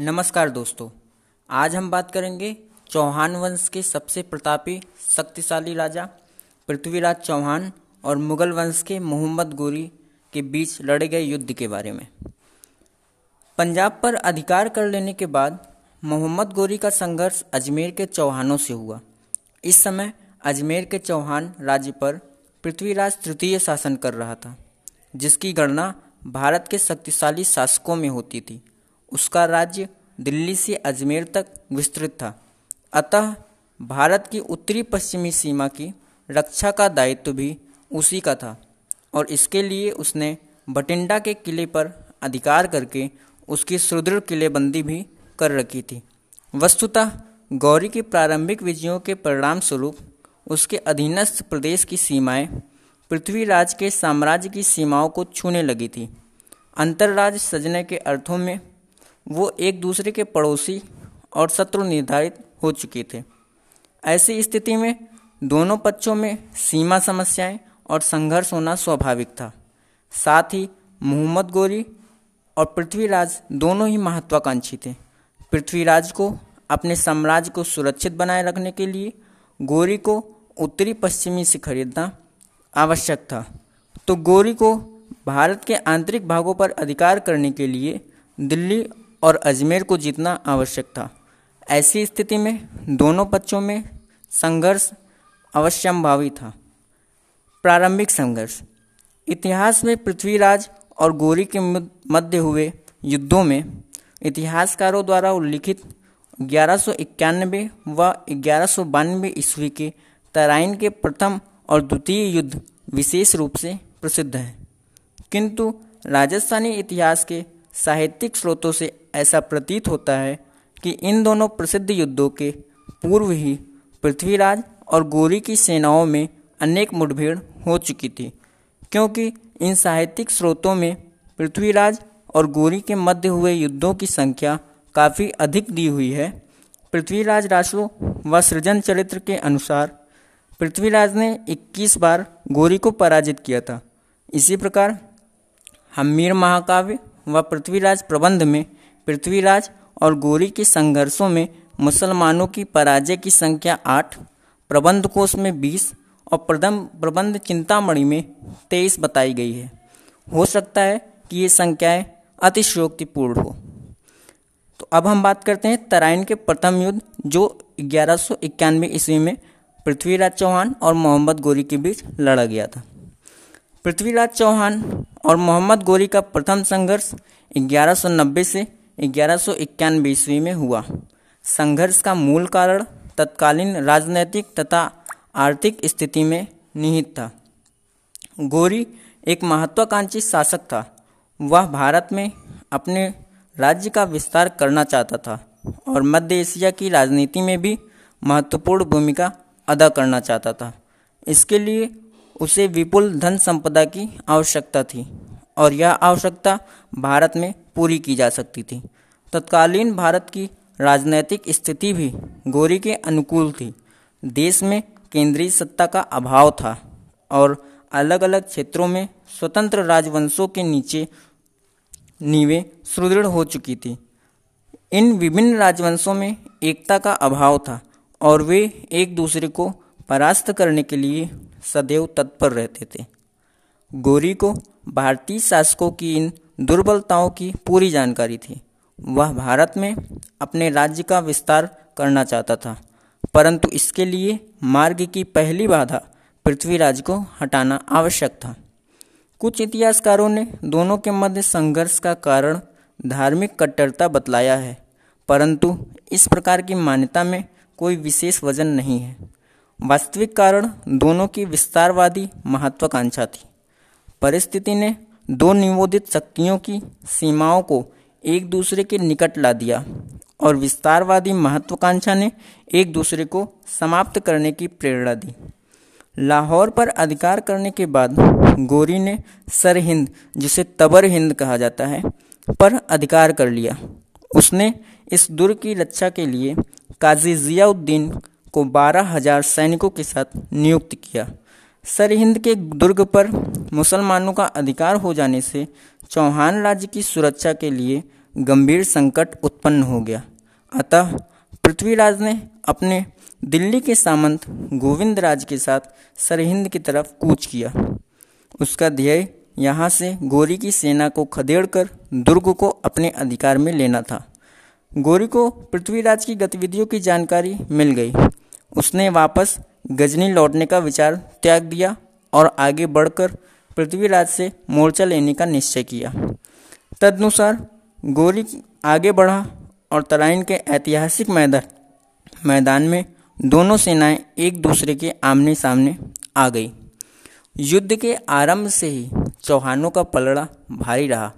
नमस्कार दोस्तों, आज हम बात करेंगे चौहान वंश के सबसे प्रतापी, शक्तिशाली राजा, पृथ्वीराज चौहान और मुगल वंश के मोहम्मद गोरी के बीच लड़े गए युद्ध के बारे में। पंजाब पर अधिकार कर लेने के बाद मोहम्मद गोरी का संघर्ष अजमेर के चौहानों से हुआ। इस समय अजमेर के चौहान राज्य पर पृथ्वीराज तृतीय शासन कर रहा था, जिसकी गणना भारत के शक्तिशाली शासकों में होती थी। उसका राज्य दिल्ली से अजमेर तक विस्तृत था। अतः भारत की उत्तरी पश्चिमी सीमा की रक्षा का दायित्व भी उसी का था और इसके लिए उसने बटिंडा के किले पर अधिकार करके उसकी सुदृढ़ किलेबंदी भी कर रखी थी। वस्तुतः गौरी की प्रारंभिक विजयों के परिणाम स्वरूप उसके अधीनस्थ प्रदेश की सीमाएँ पृथ्वीराज के साम्राज्य की सीमाओं को छूने लगी थी। अंतर्राज्य सजने के अर्थों में वो एक दूसरे के पड़ोसी और शत्रु निर्धारित हो चुके थे। ऐसी स्थिति में दोनों पक्षों में सीमा समस्याएँ और संघर्ष होना स्वाभाविक था। साथ ही मोहम्मद गोरी और पृथ्वीराज दोनों ही महत्वाकांक्षी थे। पृथ्वीराज को अपने साम्राज्य को सुरक्षित बनाए रखने के लिए गोरी को उत्तरी पश्चिमी से खरीदना आवश्यक था। तो गोरी को भारत के आंतरिक भागों पर अधिकार करने के लिए दिल्ली और अजमेर को जीतना आवश्यक था। ऐसी स्थिति में दोनों पक्षों में संघर्ष अवश्यंभावी था। प्रारंभिक संघर्ष। इतिहास में पृथ्वीराज और गोरी के मध्य हुए युद्धों में इतिहासकारों द्वारा उल्लिखित ग्यारह व ग्यारह ईस्वी के तराइन के प्रथम और द्वितीय युद्ध विशेष रूप से प्रसिद्ध हैं। किंतु राजस्थानी इतिहास के साहित्यिक स्रोतों से ऐसा प्रतीत होता है कि इन दोनों प्रसिद्ध युद्धों के पूर्व ही पृथ्वीराज और गोरी की सेनाओं में अनेक मुठभेड़ हो चुकी थी, क्योंकि इन साहित्यिक स्रोतों में पृथ्वीराज और गोरी के मध्य हुए युद्धों की संख्या काफ़ी अधिक दी हुई है। पृथ्वीराज राशो व सृजन चरित्र के अनुसार पृथ्वीराज ने 21 बार गोरी को पराजित किया था। इसी प्रकार हमीर महाकाव्य व पृथ्वीराज प्रबंध में पृथ्वीराज और गोरी के संघर्षों में मुसलमानों की पराजय की संख्या आठ प्रबंध कोष में बीस और प्रथम प्रबंध चिंतामणि में तेईस बताई गई है। हो सकता है कि ये संख्याएँ अतिशयोक्तिपूर्ण हो। तो अब हम बात करते हैं तराइन के प्रथम युद्ध, जो ग्यारह सौ इक्यानवे ईस्वी में पृथ्वीराज चौहान और मोहम्मद गोरी के बीच लड़ा गया था। पृथ्वीराज चौहान और मोहम्मद गोरी का प्रथम संघर्ष 1190 से ग्यारह ईस्वी में हुआ। संघर्ष का मूल कारण तत्कालीन राजनैतिक तथा आर्थिक स्थिति में निहित था। गोरी एक महत्वाकांक्षी शासक था। वह भारत में अपने राज्य का विस्तार करना चाहता था और मध्य एशिया की राजनीति में भी महत्वपूर्ण भूमिका अदा करना चाहता था। इसके लिए उसे विपुल धन संपदा की आवश्यकता थी। और यह आवश्यकता भारत में पूरी की जा सकती थी। तत्कालीन भारत की राजनैतिक स्थिति भी गोरी के अनुकूल थी। देश में केंद्रीय सत्ता का अभाव था और अलग अलग क्षेत्रों में स्वतंत्र राजवंशों के नीचे नींवें सुदृढ़ हो चुकी थी। इन विभिन्न राजवंशों में एकता का अभाव था और वे एक दूसरे को परास्त करने के लिए सदैव तत्पर रहते थे। गोरी को भारतीय शासकों की इन दुर्बलताओं की पूरी जानकारी थी। वह भारत में अपने राज्य का विस्तार करना चाहता था, परंतु इसके लिए मार्ग की पहली बाधा पृथ्वीराज को हटाना आवश्यक था। कुछ इतिहासकारों ने दोनों के मध्य संघर्ष का कारण धार्मिक कट्टरता बतलाया है, परंतु इस प्रकार की मान्यता में कोई विशेष वज़न नहीं है। वास्तविक कारण दोनों की विस्तारवादी महत्वाकांक्षा थी। परिस्थिति ने दो निवोदित शक्तियों की सीमाओं को एक दूसरे के निकट ला दिया और विस्तारवादी महत्वाकांक्षा ने एक दूसरे को समाप्त करने की प्रेरणा दी। लाहौर पर अधिकार करने के बाद गोरी ने सर हिंद, जिसे तबर हिंद कहा जाता है, पर अधिकार कर लिया। उसने इस दुर्ग की रक्षा के लिए काजी जियाउद्दीन को बारह हज़ार सैनिकों के साथ नियुक्त किया। सरहिंद के दुर्ग पर मुसलमानों का अधिकार हो जाने से चौहान राज्य की सुरक्षा के लिए गंभीर संकट उत्पन्न हो गया। अतः पृथ्वीराज ने अपने दिल्ली के सामंत गोविंद राज के साथ सरहिंद की तरफ़ कूच किया। उसका ध्येय यहाँ से गोरी की सेना को खदेड़कर दुर्ग को अपने अधिकार में लेना था। गोरी को पृथ्वीराज की गतिविधियों की जानकारी मिल गई। उसने वापस गजनी लौटने का विचार त्याग दिया और आगे बढ़कर पृथ्वीराज से मोर्चा लेने का निश्चय किया। तदनुसार गोरी आगे बढ़ा और तराइन के ऐतिहासिक मैदान मैदान में दोनों सेनाएँ एक दूसरे के आमने सामने आ गई। युद्ध के आरंभ से ही चौहानों का पलड़ा भारी रहा।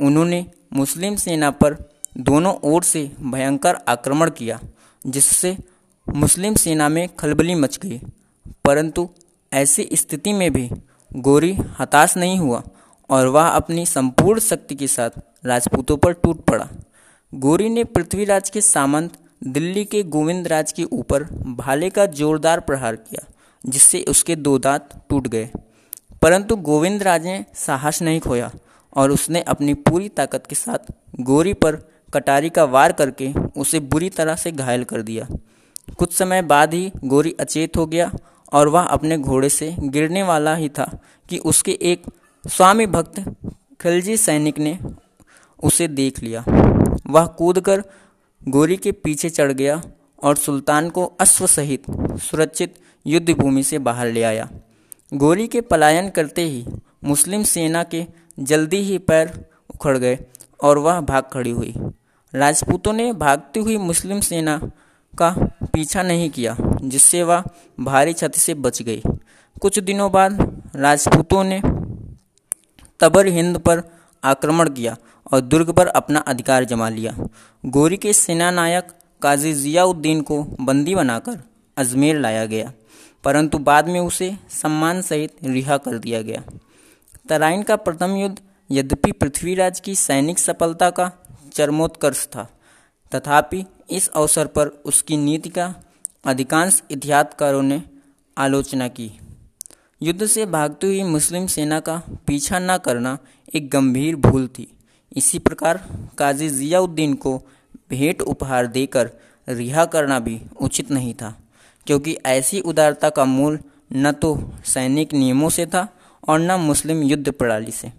उन्होंने मुस्लिम सेना पर दोनों ओर से भयंकर आक्रमण किया, जिससे मुस्लिम सेना में खलबली मच गई, परंतु ऐसी स्थिति में भी गोरी हताश नहीं हुआ और वह अपनी संपूर्ण शक्ति के साथ राजपूतों पर टूट पड़ा। गोरी ने पृथ्वीराज के सामंत दिल्ली के गोविंद राज के ऊपर भाले का जोरदार प्रहार किया, जिससे उसके दो दांत टूट गए। परंतु गोविंद राज ने साहस नहीं खोया और उसने अपनी पूरी ताकत के साथ गोरी पर कटारी का वार करके उसे बुरी तरह से घायल कर दिया। कुछ समय बाद ही गोरी अचेत हो गया और वह अपने घोड़े से गिरने वाला ही था कि उसके एक स्वामी भक्त खिलजी सैनिक ने उसे देख लिया। वह कूदकर गोरी के पीछे चढ़ गया और सुल्तान को अश्व सहित सुरक्षित युद्ध भूमि से बाहर ले आया। गोरी के पलायन करते ही मुस्लिम सेना के जल्दी ही पैर उखड़ गए और वह भाग खड़ी हुई। राजपूतों ने भागती हुई मुस्लिम सेना का पीछा नहीं किया, जिससे वह भारी क्षति से बच गई। कुछ दिनों बाद राजपूतों ने तबर हिंद पर आक्रमण किया और दुर्ग पर अपना अधिकार जमा लिया। गोरी के सेना नायक काजी जियाउद्दीन को बंदी बनाकर अजमेर लाया गया, परंतु बाद में उसे सम्मान सहित रिहा कर दिया गया। तराइन का प्रथम युद्ध यद्यपि पृथ्वीराज की सैनिक सफलता का चरमोत्कर्ष था, तथापि इस अवसर पर उसकी नीति का अधिकांश इतिहासकारों ने आलोचना की। युद्ध से भागती हुई मुस्लिम सेना का पीछा न करना एक गंभीर भूल थी। इसी प्रकार काजी जियाउद्दीन को भेंट उपहार देकर रिहा करना भी उचित नहीं था, क्योंकि ऐसी उदारता का मूल न तो सैनिक नियमों से था और न मुस्लिम युद्ध प्रणाली से।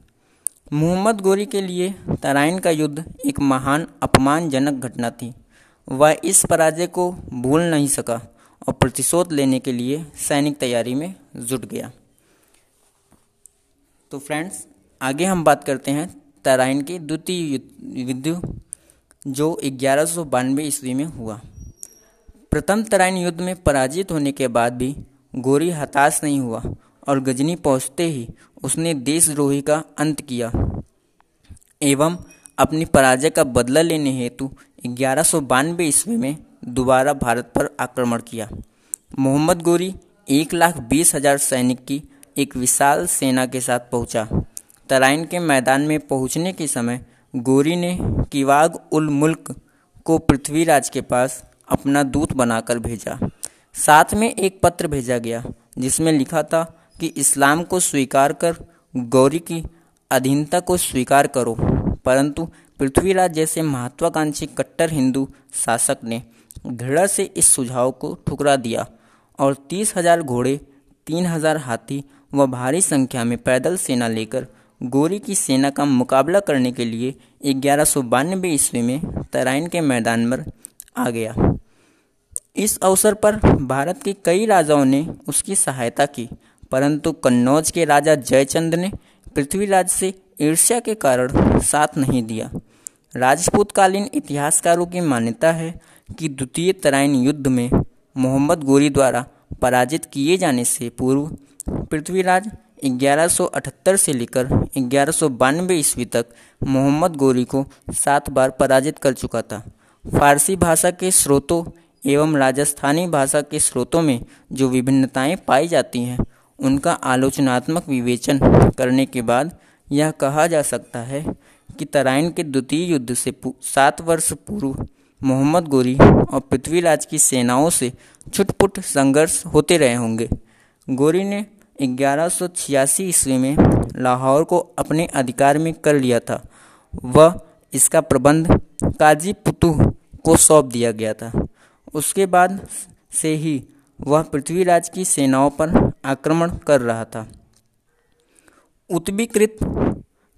मोहम्मद गोरी के लिए तराइन का युद्ध एक महान अपमानजनक घटना थी। वह इस पराजय को भूल नहीं सका और प्रतिशोध लेने के लिए सैनिक तैयारी में जुट गया। तो फ्रेंड्स, आगे हम बात करते हैं तराइन के द्वितीय युद्ध जो ग्यारह सौ बानवे ईस्वी में हुआ। प्रथम तराइन युद्ध में पराजित होने के बाद भी गोरी हताश नहीं हुआ और गजनी पहुँचते ही उसने देशद्रोही का अंत किया एवं अपनी पराजय का बदला लेने हेतु ग्यारह सौ बानवे ईस्वी में दोबारा भारत पर आक्रमण किया। मोहम्मद गोरी एक लाख बीस हज़ार सैनिक की एक विशाल सेना के साथ पहुँचा। तराइन के मैदान में पहुँचने के समय गोरी ने किवाग उल मुल्क को पृथ्वीराज के पास अपना दूत बनाकर भेजा। साथ में एक पत्र भेजा गया, जिसमें लिखा था कि इस्लाम को स्वीकार कर, गौरी की अधीनता को स्वीकार करो। परंतु पृथ्वीराज जैसे महत्वाकांक्षी कट्टर हिंदू शासक ने घृणा से इस सुझाव को ठुकरा दिया और तीस हज़ार घोड़े, तीन हज़ार हाथी व भारी संख्या में पैदल सेना लेकर गोरी की सेना का मुकाबला करने के लिए ग्यारह सौ बानवे ईस्वी में तराइन के मैदान पर आ गया। इस अवसर पर भारत के कई राजाओं ने उसकी सहायता की, परंतु कन्नौज के राजा जयचंद ने पृथ्वीराज से ईर्ष्या के कारण साथ नहीं दिया। राजपूतकालीन इतिहासकारों की मान्यता है कि द्वितीय तराइन युद्ध में मोहम्मद गोरी द्वारा पराजित किए जाने से पूर्व पृथ्वीराज 1178 से लेकर ग्यारह ईस्वी तक मोहम्मद गोरी को सात बार पराजित कर चुका था। फारसी भाषा के स्रोतों एवं राजस्थानी भाषा के स्रोतों में जो विभिन्नताएँ पाई जाती हैं उनका आलोचनात्मक विवेचन करने के बाद यह कहा जा सकता है कि तराइन के द्वितीय युद्ध से सात वर्ष पूर्व मोहम्मद गोरी और पृथ्वीराज की सेनाओं से छुटपुट संघर्ष होते रहे होंगे। गोरी ने ग्यारह सौ छियासी ईस्वी में लाहौर को अपने अधिकार में कर लिया था। वह इसका प्रबंध काजी पुतुह को सौंप दिया गया था। उसके बाद से ही वह पृथ्वीराज की सेनाओं पर आक्रमण कर रहा था। उत्बीकृत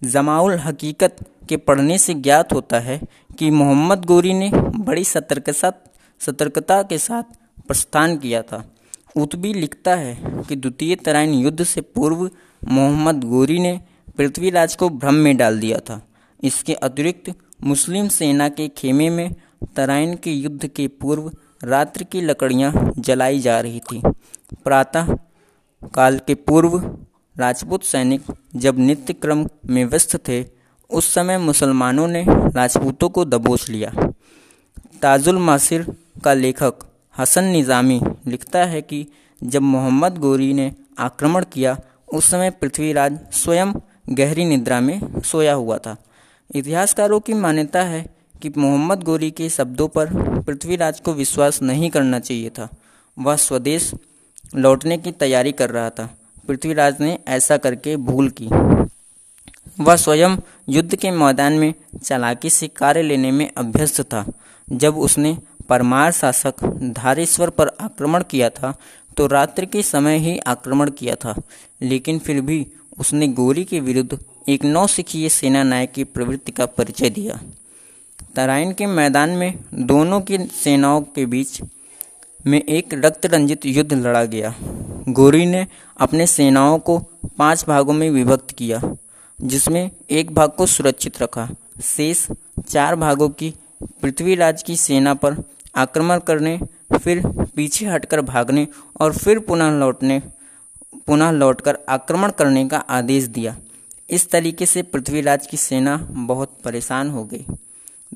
जमाउल हकीकत के पढ़ने से ज्ञात होता है कि मोहम्मद गोरी ने बड़ी सतर्कता सतर्कता के साथ प्रस्थान किया था। उत्बी लिखता है कि द्वितीय तराइन युद्ध से पूर्व मोहम्मद गोरी ने पृथ्वीराज को भ्रम में डाल दिया था। इसके अतिरिक्त मुस्लिम सेना के खेमे में तराइन के युद्ध के पूर्व रात्रि की लकड़ियाँ जलाई जा रही थी। प्रातः काल के पूर्व राजपूत सैनिक जब नित्य क्रम में व्यस्त थे, उस समय मुसलमानों ने राजपूतों को दबोच लिया। ताजुल मासिर का लेखक हसन निज़ामी लिखता है कि जब मोहम्मद गोरी ने आक्रमण किया, उस समय पृथ्वीराज स्वयं गहरी निद्रा में सोया हुआ था। इतिहासकारों की मान्यता है कि मोहम्मद गोरी के शब्दों पर पृथ्वीराज को विश्वास नहीं करना चाहिए था। वह स्वदेश लौटने की तैयारी कर रहा था। पृथ्वीराज ने ऐसा करके भूल की। वह स्वयं युद्ध के मैदान में चालाकी से कार्य लेने में अभ्यस्त था। जब उसने परमार शासक धारेश्वर पर आक्रमण किया था तो रात्रि के समय ही आक्रमण किया था। लेकिन फिर भी उसने गोरी के विरुद्ध एक नौसिखीय सेना नायक की प्रवृत्ति का परिचय दिया। तराइन के मैदान में दोनों की सेनाओं के बीच में एक रक्त रंजित युद्ध लड़ा गया। गोरी ने अपने सेनाओं को पाँच भागों में विभक्त किया, जिसमें एक भाग को सुरक्षित रखा। शेष चार भागों की पृथ्वीराज की सेना पर आक्रमण करने, फिर पीछे हटकर भागने और फिर पुनः लौटने, पुनः लौटकर आक्रमण करने का आदेश दिया। इस तरीके से पृथ्वीराज की सेना बहुत परेशान हो गई।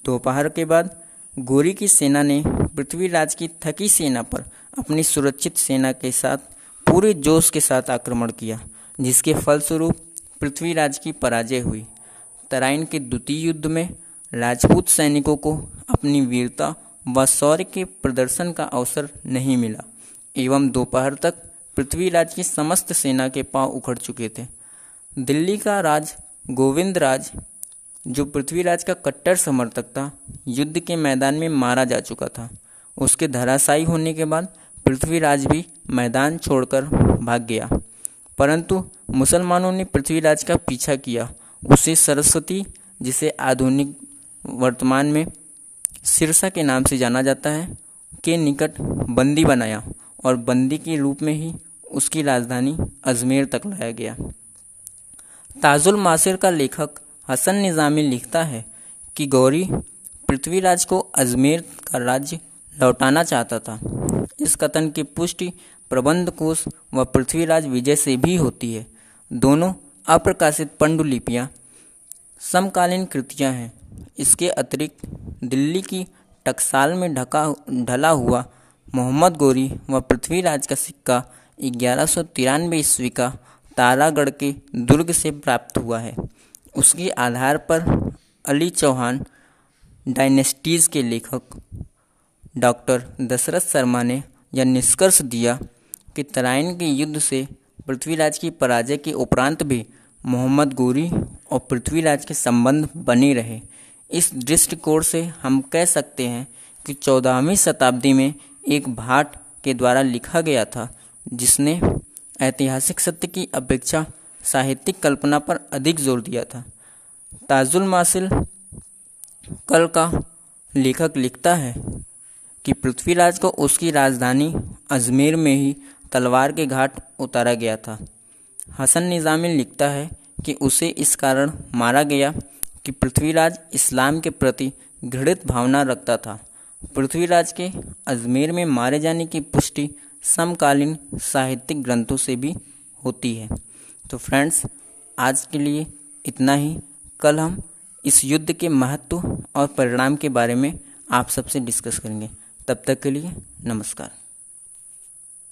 दोपहर के बाद गोरी की सेना ने पृथ्वीराज की थकी सेना पर अपनी सुरक्षित सेना के साथ पूरे जोश के साथ आक्रमण किया, जिसके फलस्वरूप पृथ्वीराज की पराजय हुई। तराइन के द्वितीय युद्ध में राजपूत सैनिकों को अपनी वीरता व शौर्य के प्रदर्शन का अवसर नहीं मिला, एवं दोपहर तक पृथ्वीराज की समस्त सेना के पाँव उखड़ चुके थे। दिल्ली का राज गोविंद राज जो पृथ्वीराज का कट्टर समर्थक था, युद्ध के मैदान में मारा जा चुका था। उसके धराशायी होने के बाद पृथ्वीराज भी मैदान छोड़कर भाग गया। परंतु मुसलमानों ने पृथ्वीराज का पीछा किया। उसे सरस्वती, जिसे आधुनिक वर्तमान में सिरसा के नाम से जाना जाता है, के निकट बंदी बनाया और बंदी के रूप में ही उसकी राजधानी अजमेर तक लाया गया। ताजुल मासिर का लेखक हसन निज़ामी लिखता है कि गौरी पृथ्वीराज को अजमेर का राज्य लौटाना चाहता था। इस कथन की पुष्टि प्रबंध कोश व पृथ्वीराज विजय से भी होती है। दोनों अप्रकाशित पंडुलिपियाँ समकालीन कृतियाँ हैं। इसके अतिरिक्त दिल्ली की टकसाल में ढका ढला हुआ मोहम्मद गोरी व पृथ्वीराज का सिक्का ग्यारह सौ तिरानवे ईस्वी का तारागढ़ के दुर्ग से प्राप्त हुआ है। उसके आधार पर अली चौहान डायनेस्टीज के लेखक डॉक्टर दशरथ शर्मा ने यह निष्कर्ष दिया कि तराइन के युद्ध से पृथ्वीराज की पराजय के उपरांत भी मोहम्मद गोरी और पृथ्वीराज के संबंध बने रहे। इस दृष्टिकोण से हम कह सकते हैं कि चौदहवीं शताब्दी में एक भाट के द्वारा लिखा गया था, जिसने ऐतिहासिक सत्य की अपेक्षा साहित्यिक कल्पना पर अधिक ज़ोर दिया था। ताजुल मासिल कल का लेखक लिखता है कि पृथ्वीराज को उसकी राजधानी अजमेर में ही तलवार के घाट उतारा गया था। हसन निज़ामी लिखता है कि उसे इस कारण मारा गया कि पृथ्वीराज इस्लाम के प्रति घृणित भावना रखता था। पृथ्वीराज के अजमेर में मारे जाने की पुष्टि समकालीन साहित्यिक ग्रंथों से भी होती है। तो फ्रेंड्स आज के लिए इतना ही। कल हम इस युद्ध के महत्व और परिणाम के बारे में आप सबसे डिस्कस करेंगे। तब तक के लिए नमस्कार।